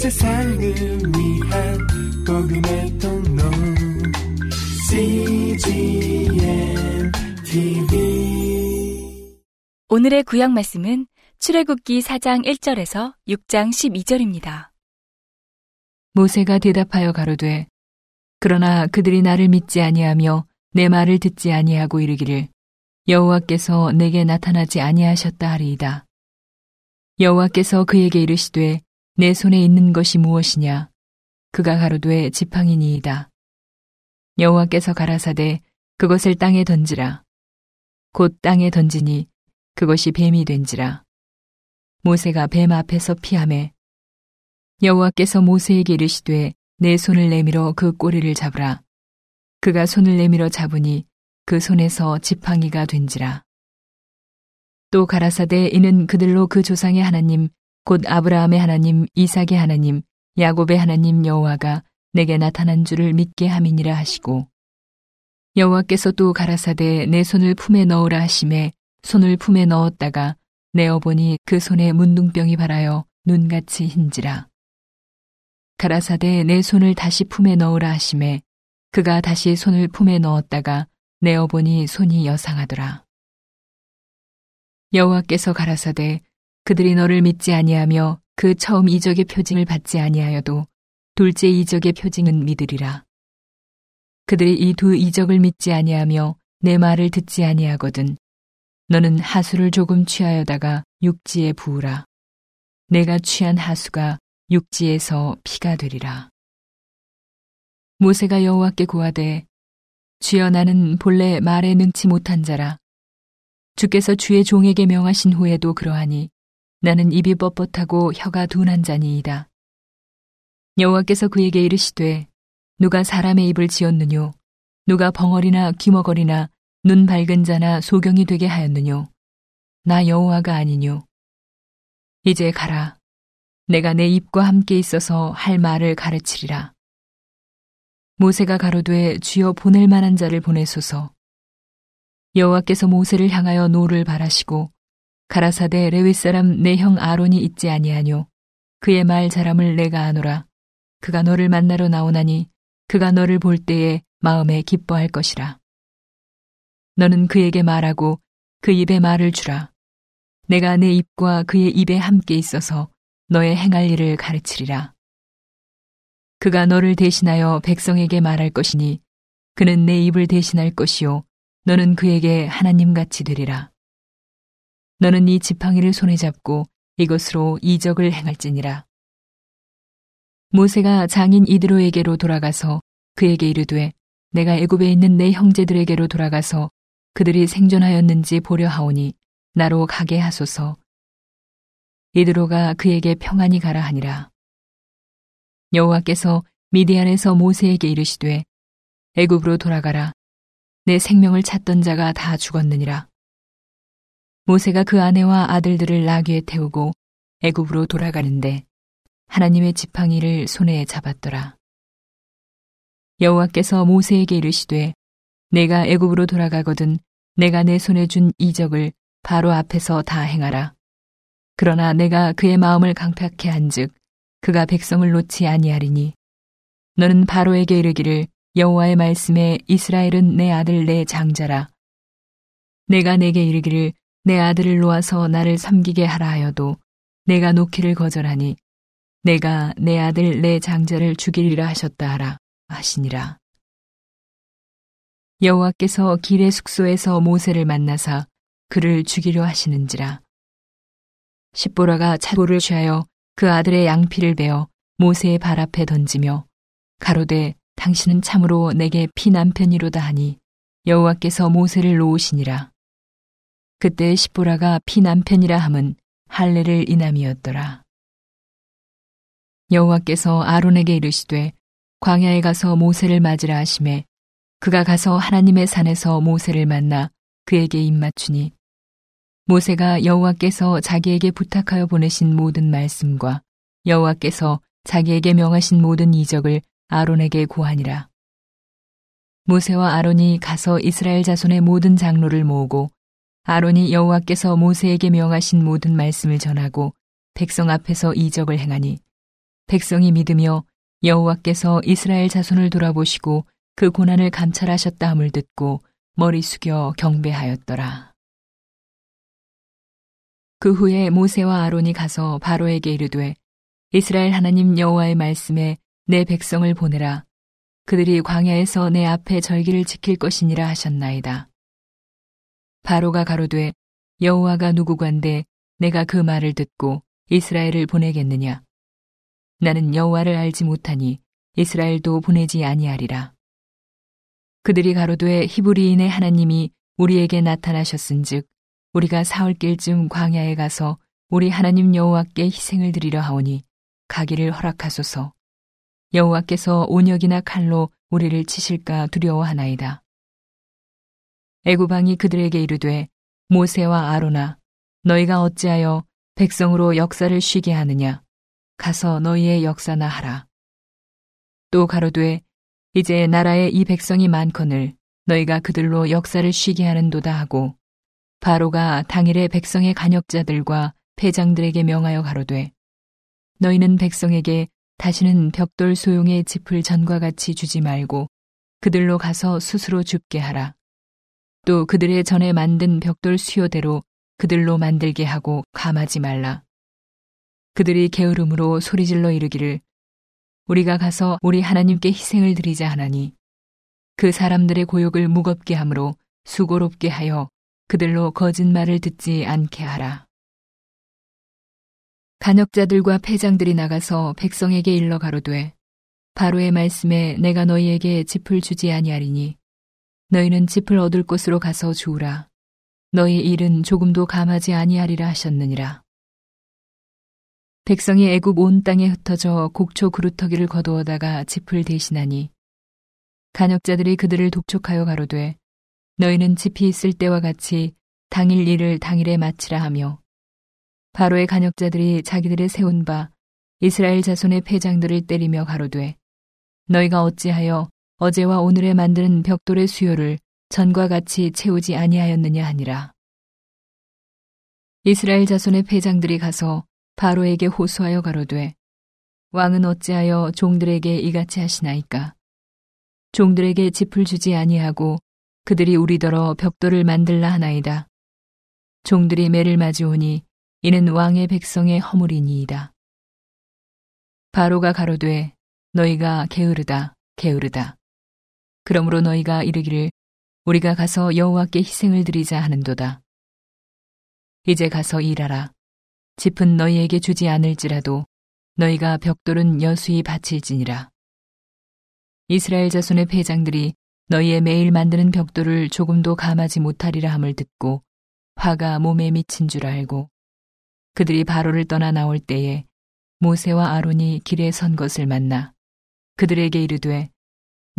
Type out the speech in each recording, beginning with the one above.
세상을 위한 복음의 통로 CGM TV 오늘의 구약 말씀은 출애굽기 4장 1절에서 6장 12절입니다. 모세가 대답하여 가로되 그러나 그들이 나를 믿지 아니하며 내 말을 듣지 아니하고 이르기를 여호와께서 내게 나타나지 아니하셨다 하리이다. 여호와께서 그에게 이르시되 내 손에 있는 것이 무엇이냐 그가 가로되 지팡이니이다. 여호와께서 가라사대 그것을 땅에 던지라. 곧 땅에 던지니 그것이 뱀이 된지라. 모세가 뱀 앞에서 피함에 여호와께서 모세에게 이르시되 내 손을 내밀어 그 꼬리를 잡으라. 그가 손을 내밀어 잡으니 그 손에서 지팡이가 된지라. 또 가라사대 이는 그들로 그 조상의 하나님 곧 아브라함의 하나님 이삭의 하나님 야곱의 하나님 여호와가 내게 나타난 줄을 믿게 함이니라 하시고 여호와께서 또 가라사대 내 손을 품에 넣으라 하심에 손을 품에 넣었다가 내어 보니 그 손에 문둥병이 발하여 눈같이 흰지라. 가라사대 내 손을 다시 품에 넣으라 하심에 그가 다시 손을 품에 넣었다가 내어 보니 손이 여상하더라. 여호와께서 가라사대 그들이 너를 믿지 아니하며 그 처음 이적의 표징을 받지 아니하여도 둘째 이적의 표징은 믿으리라. 그들이 이 두 이적을 믿지 아니하며 내 말을 듣지 아니하거든 너는 하수를 조금 취하여다가 육지에 부으라. 내가 취한 하수가 육지에서 피가 되리라. 모세가 여호와께 구하되 주여 나는 본래 말에 능치 못한 자라. 주께서 주의 종에게 명하신 후에도 그러하니 나는 입이 뻣뻣하고 혀가 둔한 자니이다. 여호와께서 그에게 이르시되 누가 사람의 입을 지었느뇨? 누가 벙어리나 귀머거리나 눈 밝은 자나 소경이 되게 하였느뇨? 나 여호와가 아니뇨. 이제 가라. 내가 네 입과 함께 있어서 할 말을 가르치리라. 모세가 가로되 주여 보낼 만한 자를 보내소서. 여호와께서 모세를 향하여 노를 발하시고 가라사대 레위 사람 네 형 아론이 있지 아니하뇨 그의 말 잘함을 내가 아노라 그가 너를 만나러 나오나니 그가 너를 볼 때에 마음에 기뻐할 것이라. 너는 그에게 말하고 그 입에 말을 주라. 내가 내 입과 그의 입에 함께 있어서 너의 행할 일을 가르치리라. 그가 너를 대신하여 백성에게 말할 것이니 그는 내 입을 대신할 것이요 너는 그에게 하나님 같이 되리라. 너는 이 지팡이를 손에 잡고 이것으로 이적을 행할지니라. 모세가 장인 이드로에게로 돌아가서 그에게 이르되 내가 애굽에 있는 내 형제들에게로 돌아가서 그들이 생존하였는지 보려 하오니 나로 가게 하소서. 이드로가 그에게 평안히 가라 하니라. 여호와께서 미디안에서 모세에게 이르시되 애굽으로 돌아가라. 내 생명을 찾던 자가 다 죽었느니라. 모세가 그 아내와 아들들을 나귀에 태우고 애굽으로 돌아가는데 하나님의 지팡이를 손에 잡았더라. 여호와께서 모세에게 이르시되 내가 애굽으로 돌아가거든 내가 내 손에 준 이적을 바로 앞에서 다 행하라. 그러나 내가 그의 마음을 강팍해 한즉 그가 백성을 놓지 아니하리니 너는 바로에게 이르기를 여호와의 말씀에 이스라엘은 내 아들 내 장자라. 내가 내게 이르기를 내 아들을 놓아서 나를 섬기게 하라 하여도 내가 놓기를 거절하니 내가 내 아들 내 장자를 죽이리라 하셨다 하라 하시니라. 여호와께서 길의 숙소에서 모세를 만나사 그를 죽이려 하시는지라. 십보라가 차고를 취하여 그 아들의 양피를 베어 모세의 발 앞에 던지며 가로되 당신은 참으로 내게 피남편이로다 하니 여호와께서 모세를 놓으시니라. 그때 십보라가 피남편이라 함은 할례를 인함이었더라. 여호와께서 아론에게 이르시되 광야에 가서 모세를 맞으라 하심에 그가 가서 하나님의 산에서 모세를 만나 그에게 입맞추니 모세가 여호와께서 자기에게 부탁하여 보내신 모든 말씀과 여호와께서 자기에게 명하신 모든 이적을 아론에게 고하니라. 모세와 아론이 가서 이스라엘 자손의 모든 장로를 모으고 아론이 여호와께서 모세에게 명하신 모든 말씀을 전하고 백성 앞에서 이적을 행하니 백성이 믿으며 여호와께서 이스라엘 자손을 돌아보시고 그 고난을 감찰하셨다 함을 듣고 머리 숙여 경배하였더라. 그 후에 모세와 아론이 가서 바로에게 이르되 이스라엘 하나님 여호와의 말씀에 내 백성을 보내라 그들이 광야에서 내 앞에 절기를 지킬 것이니라 하셨나이다. 바로가 가로되 여호와가 누구관데 내가 그 말을 듣고 이스라엘을 보내겠느냐 나는 여호와를 알지 못하니 이스라엘도 보내지 아니하리라. 그들이 가로되 히브리인의 하나님이 우리에게 나타나셨은즉 우리가 사흘길쯤 광야에 가서 우리 하나님 여호와께 희생을 드리려 하오니 가기를 허락하소서. 여호와께서 온역이나 칼로 우리를 치실까 두려워하나이다. 애구방이 그들에게 이르되 모세와 아로나 너희가 어찌하여 백성으로 역사를 쉬게 하느냐 가서 너희의 역사나 하라. 또 가로되 이제 나라에 이 백성이 많거늘 너희가 그들로 역사를 쉬게 하는도다 하고 바로가 당일에 백성의 간역자들과 패장들에게 명하여 가로되 너희는 백성에게 다시는 벽돌 소용의 짚을 전과 같이 주지 말고 그들로 가서 스스로 줍게 하라. 또 그들의 전에 만든 벽돌 수요대로 그들로 만들게 하고 감하지 말라. 그들이 게으름으로 소리질러 이르기를 우리가 가서 우리 하나님께 희생을 드리자 하나니 그 사람들의 고욕을 무겁게 함으로 수고롭게 하여 그들로 거짓말을 듣지 않게 하라. 간역자들과 패장들이 나가서 백성에게 일러 가로되 바로의 말씀에 내가 너희에게 짚을 주지 아니하리니 너희는 짚을 얻을 곳으로 가서 주우라. 너희 일은 조금도 감하지 아니하리라 하셨느니라. 백성이 애굽 온 땅에 흩어져 곡초 그루터기를 거두어다가 짚을 대신하니 간역자들이 그들을 독촉하여 가로되 너희는 짚이 있을 때와 같이 당일 일을 당일에 마치라 하며 바로의 간역자들이 자기들의 세운 바 이스라엘 자손의 패장들을 때리며 가로되 너희가 어찌하여 어제와 오늘에 만드는 벽돌의 수요를 전과 같이 채우지 아니하였느냐 하니라. 이스라엘 자손의 패장들이 가서 바로에게 호소하여 가로되 왕은 어찌하여 종들에게 이같이 하시나이까 종들에게 짚을 주지 아니하고 그들이 우리더러 벽돌을 만들라 하나이다. 종들이 매를 맞이오니 이는 왕의 백성의 허물이니이다. 바로가 가로되 너희가 게으르다 게으르다. 그러므로 너희가 이르기를 우리가 가서 여호와께 희생을 드리자 하는도다. 이제 가서 일하라. 짚은 너희에게 주지 않을지라도 너희가 벽돌은 여수히 바칠지니라. 이스라엘 자손의 패장들이 너희의 매일 만드는 벽돌을 조금도 감하지 못하리라 함을 듣고 화가 몸에 미친 줄 알고 그들이 바로를 떠나 나올 때에 모세와 아론이 길에 선 것을 만나 그들에게 이르되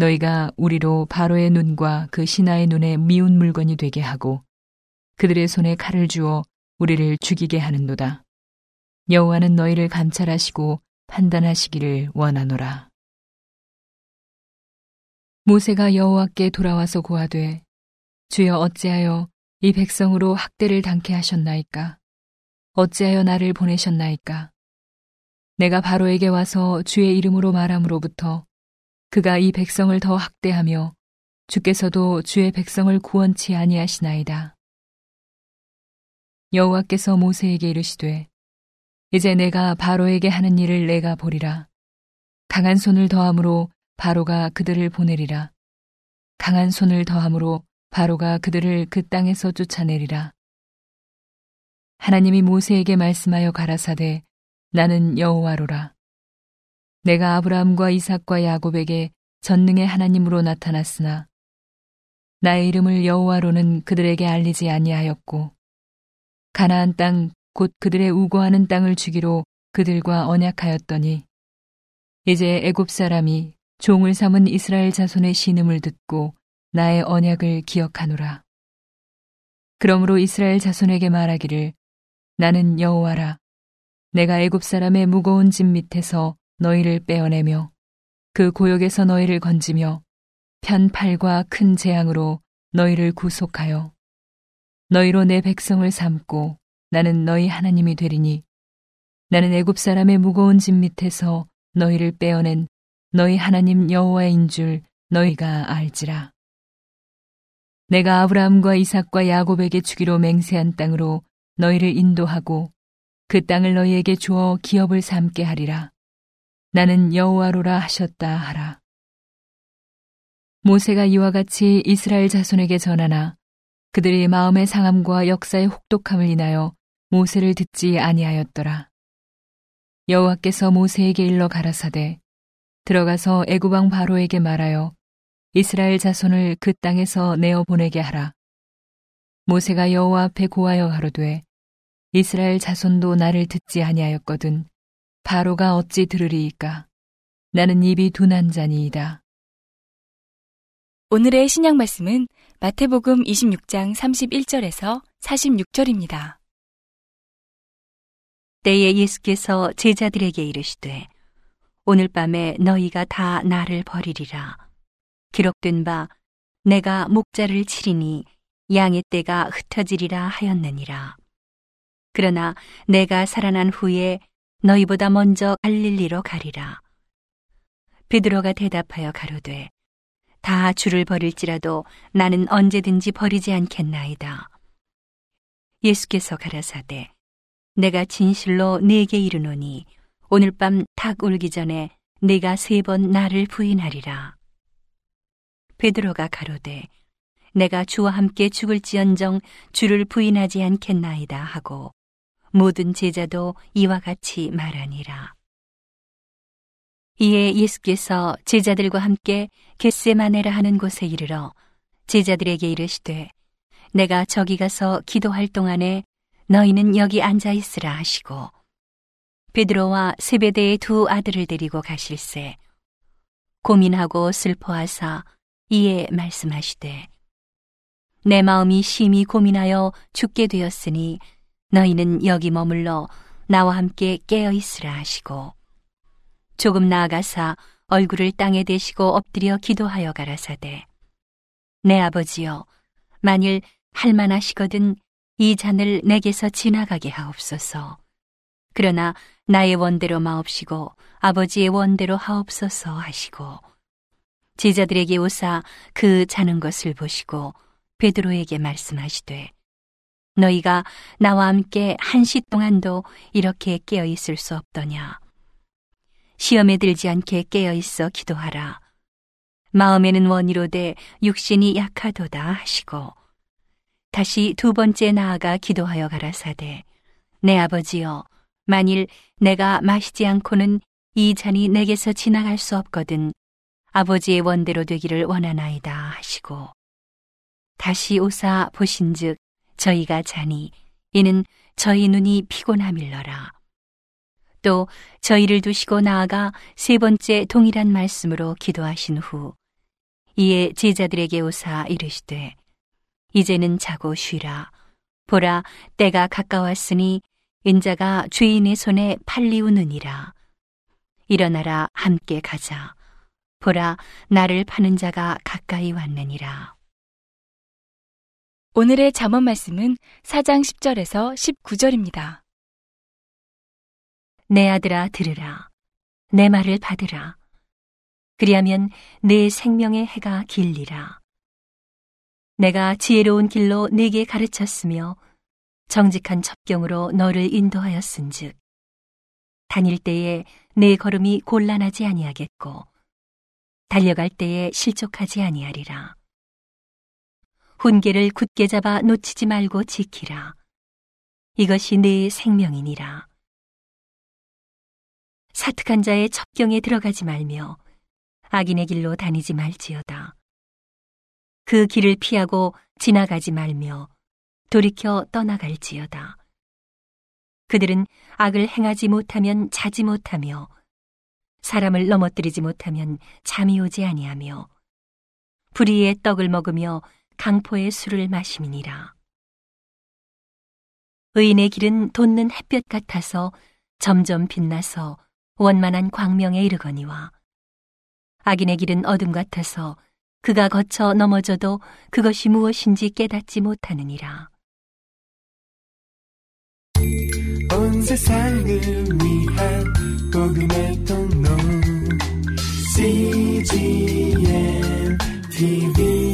너희가 우리로 바로의 눈과 그 신하의 눈에 미운 물건이 되게 하고 그들의 손에 칼을 주어 우리를 죽이게 하는도다. 여호와는 너희를 감찰하시고 판단하시기를 원하노라. 모세가 여호와께 돌아와서 고하되 주여 어찌하여 이 백성으로 학대를 당케 하셨나이까? 어찌하여 나를 보내셨나이까? 내가 바로에게 와서 주의 이름으로 말함으로부터 그가 이 백성을 더 학대하며 주께서도 주의 백성을 구원치 아니하시나이다. 여호와께서 모세에게 이르시되 이제 내가 바로에게 하는 일을 내가 보리라. 강한 손을 더함으로 바로가 그들을 보내리라. 강한 손을 더함으로 바로가 그들을 그 땅에서 쫓아내리라. 하나님이 모세에게 말씀하여 가라사대 나는 여호와로라. 내가 아브라함과 이삭과 야곱에게 전능의 하나님으로 나타났으나 나의 이름을 여호와로는 그들에게 알리지 아니하였고 가나안 땅 곧 그들의 우고하는 땅을 주기로 그들과 언약하였더니 이제 애굽 사람이 종을 삼은 이스라엘 자손의 신음을 듣고 나의 언약을 기억하노라. 그러므로 이스라엘 자손에게 말하기를 나는 여호와라. 내가 애굽 사람의 무거운 짐 밑에서 너희를 빼어내며 그 고역에서 너희를 건지며 편팔과 큰 재앙으로 너희를 구속하여 너희로 내 백성을 삼고 나는 너희 하나님이 되리니 나는 애굽 사람의 무거운 짐 밑에서 너희를 빼어낸 너희 하나님 여호와인 줄 너희가 알지라. 내가 아브라함과 이삭과 야곱에게 주기로 맹세한 땅으로 너희를 인도하고 그 땅을 너희에게 주어 기업을 삼게 하리라. 나는 여호와로라 하셨다 하라. 모세가 이와 같이 이스라엘 자손에게 전하나 그들의 마음의 상함과 역사의 혹독함을 인하여 모세를 듣지 아니하였더라. 여호와께서 모세에게 일러 가라사대 들어가서 애굽 왕 바로에게 말하여 이스라엘 자손을 그 땅에서 내어 보내게 하라. 모세가 여호와 앞에 고하여 가로되 이스라엘 자손도 나를 듣지 아니하였거든 바로가 어찌 들으리이까 나는 입이 둔한 자니이다. 오늘의 신약 말씀은 마태복음 26장 31절에서 46절입니다. 때에 예수께서 제자들에게 이르시되 오늘 밤에 너희가 다 나를 버리리라 기록된 바 내가 목자를 치리니 양의 떼가 흩어지리라 하였느니라 그러나 내가 살아난 후에 너희보다 먼저 갈릴리로 가리라 베드로가 대답하여 가로되 다 주를 버릴지라도 나는 언제든지 버리지 않겠나이다 예수께서 가라사대 내가 진실로 네게 이르노니 오늘 밤 닭 울기 전에 네가 세 번 나를 부인하리라. 베드로가 가로되 내가 주와 함께 죽을지언정 주를 부인하지 않겠나이다 하고 모든 제자도 이와 같이 말하니라. 이에 예수께서 제자들과 함께 겟세마네라 하는 곳에 이르러 제자들에게 이르시되 내가 저기 가서 기도할 동안에 너희는 여기 앉아 있으라 하시고 베드로와 세베대의 두 아들을 데리고 가실새 고민하고 슬퍼하사 이에 말씀하시되 내 마음이 심히 고민하여 죽게 되었으니 너희는 여기 머물러 나와 함께 깨어 있으라 하시고 조금 나아가사 얼굴을 땅에 대시고 엎드려 기도하여 가라사대 내 아버지여 만일 할만하시거든 이 잔을 내게서 지나가게 하옵소서. 그러나 나의 원대로 마옵시고 아버지의 원대로 하옵소서 하시고 제자들에게 오사 그 자는 것을 보시고 베드로에게 말씀하시되 너희가 나와 함께 한 시 동안도 이렇게 깨어 있을 수 없더냐? 시험에 들지 않게 깨어 있어 기도하라. 마음에는 원이로되 육신이 약하도다 하시고 다시 두 번째 나아가 기도하여 가라사대 내 아버지여 만일 내가 마시지 않고는 이 잔이 내게서 지나갈 수 없거든 아버지의 원대로 되기를 원하나이다 하시고 다시 오사 보신즉 저희가 자니 이는 저희 눈이 피곤함일러라 또 저희를 두시고 나아가 세 번째 동일한 말씀으로 기도하신 후 이에 제자들에게 오사 이르시되 이제는 자고 쉬라. 보라, 때가 가까웠으니 인자가 죄인의 손에 팔리우느니라. 일어나라, 함께 가자. 보라, 나를 파는 자가 가까이 왔느니라. 오늘의 잠언 말씀은 4장 10절에서 19절입니다. 내 아들아 들으라. 내 말을 받으라. 그리하면 내 생명의 해가 길리라. 내가 지혜로운 길로 네게 가르쳤으며 정직한 첩경으로 너를 인도하였은즉 다닐 때에 내 걸음이 곤란하지 아니하겠고 달려갈 때에 실족하지 아니하리라. 훈계를 굳게 잡아 놓치지 말고 지키라. 이것이 내 생명이니라. 사특한 자의 첩경에 들어가지 말며 악인의 길로 다니지 말지어다. 그 길을 피하고 지나가지 말며 돌이켜 떠나갈지어다. 그들은 악을 행하지 못하면 자지 못하며 사람을 넘어뜨리지 못하면 잠이 오지 아니하며 불의의 떡을 먹으며 강포의 술을 마심이니라. 의인의 길은 돋는 햇볕 같아서 점점 빛나서 원만한 광명에 이르거니와 악인의 길은 어둠 같아서 그가 거쳐 넘어져도 그것이 무엇인지 깨닫지 못하느니라. 온 세상을 위한 복음의 통로 CGM TV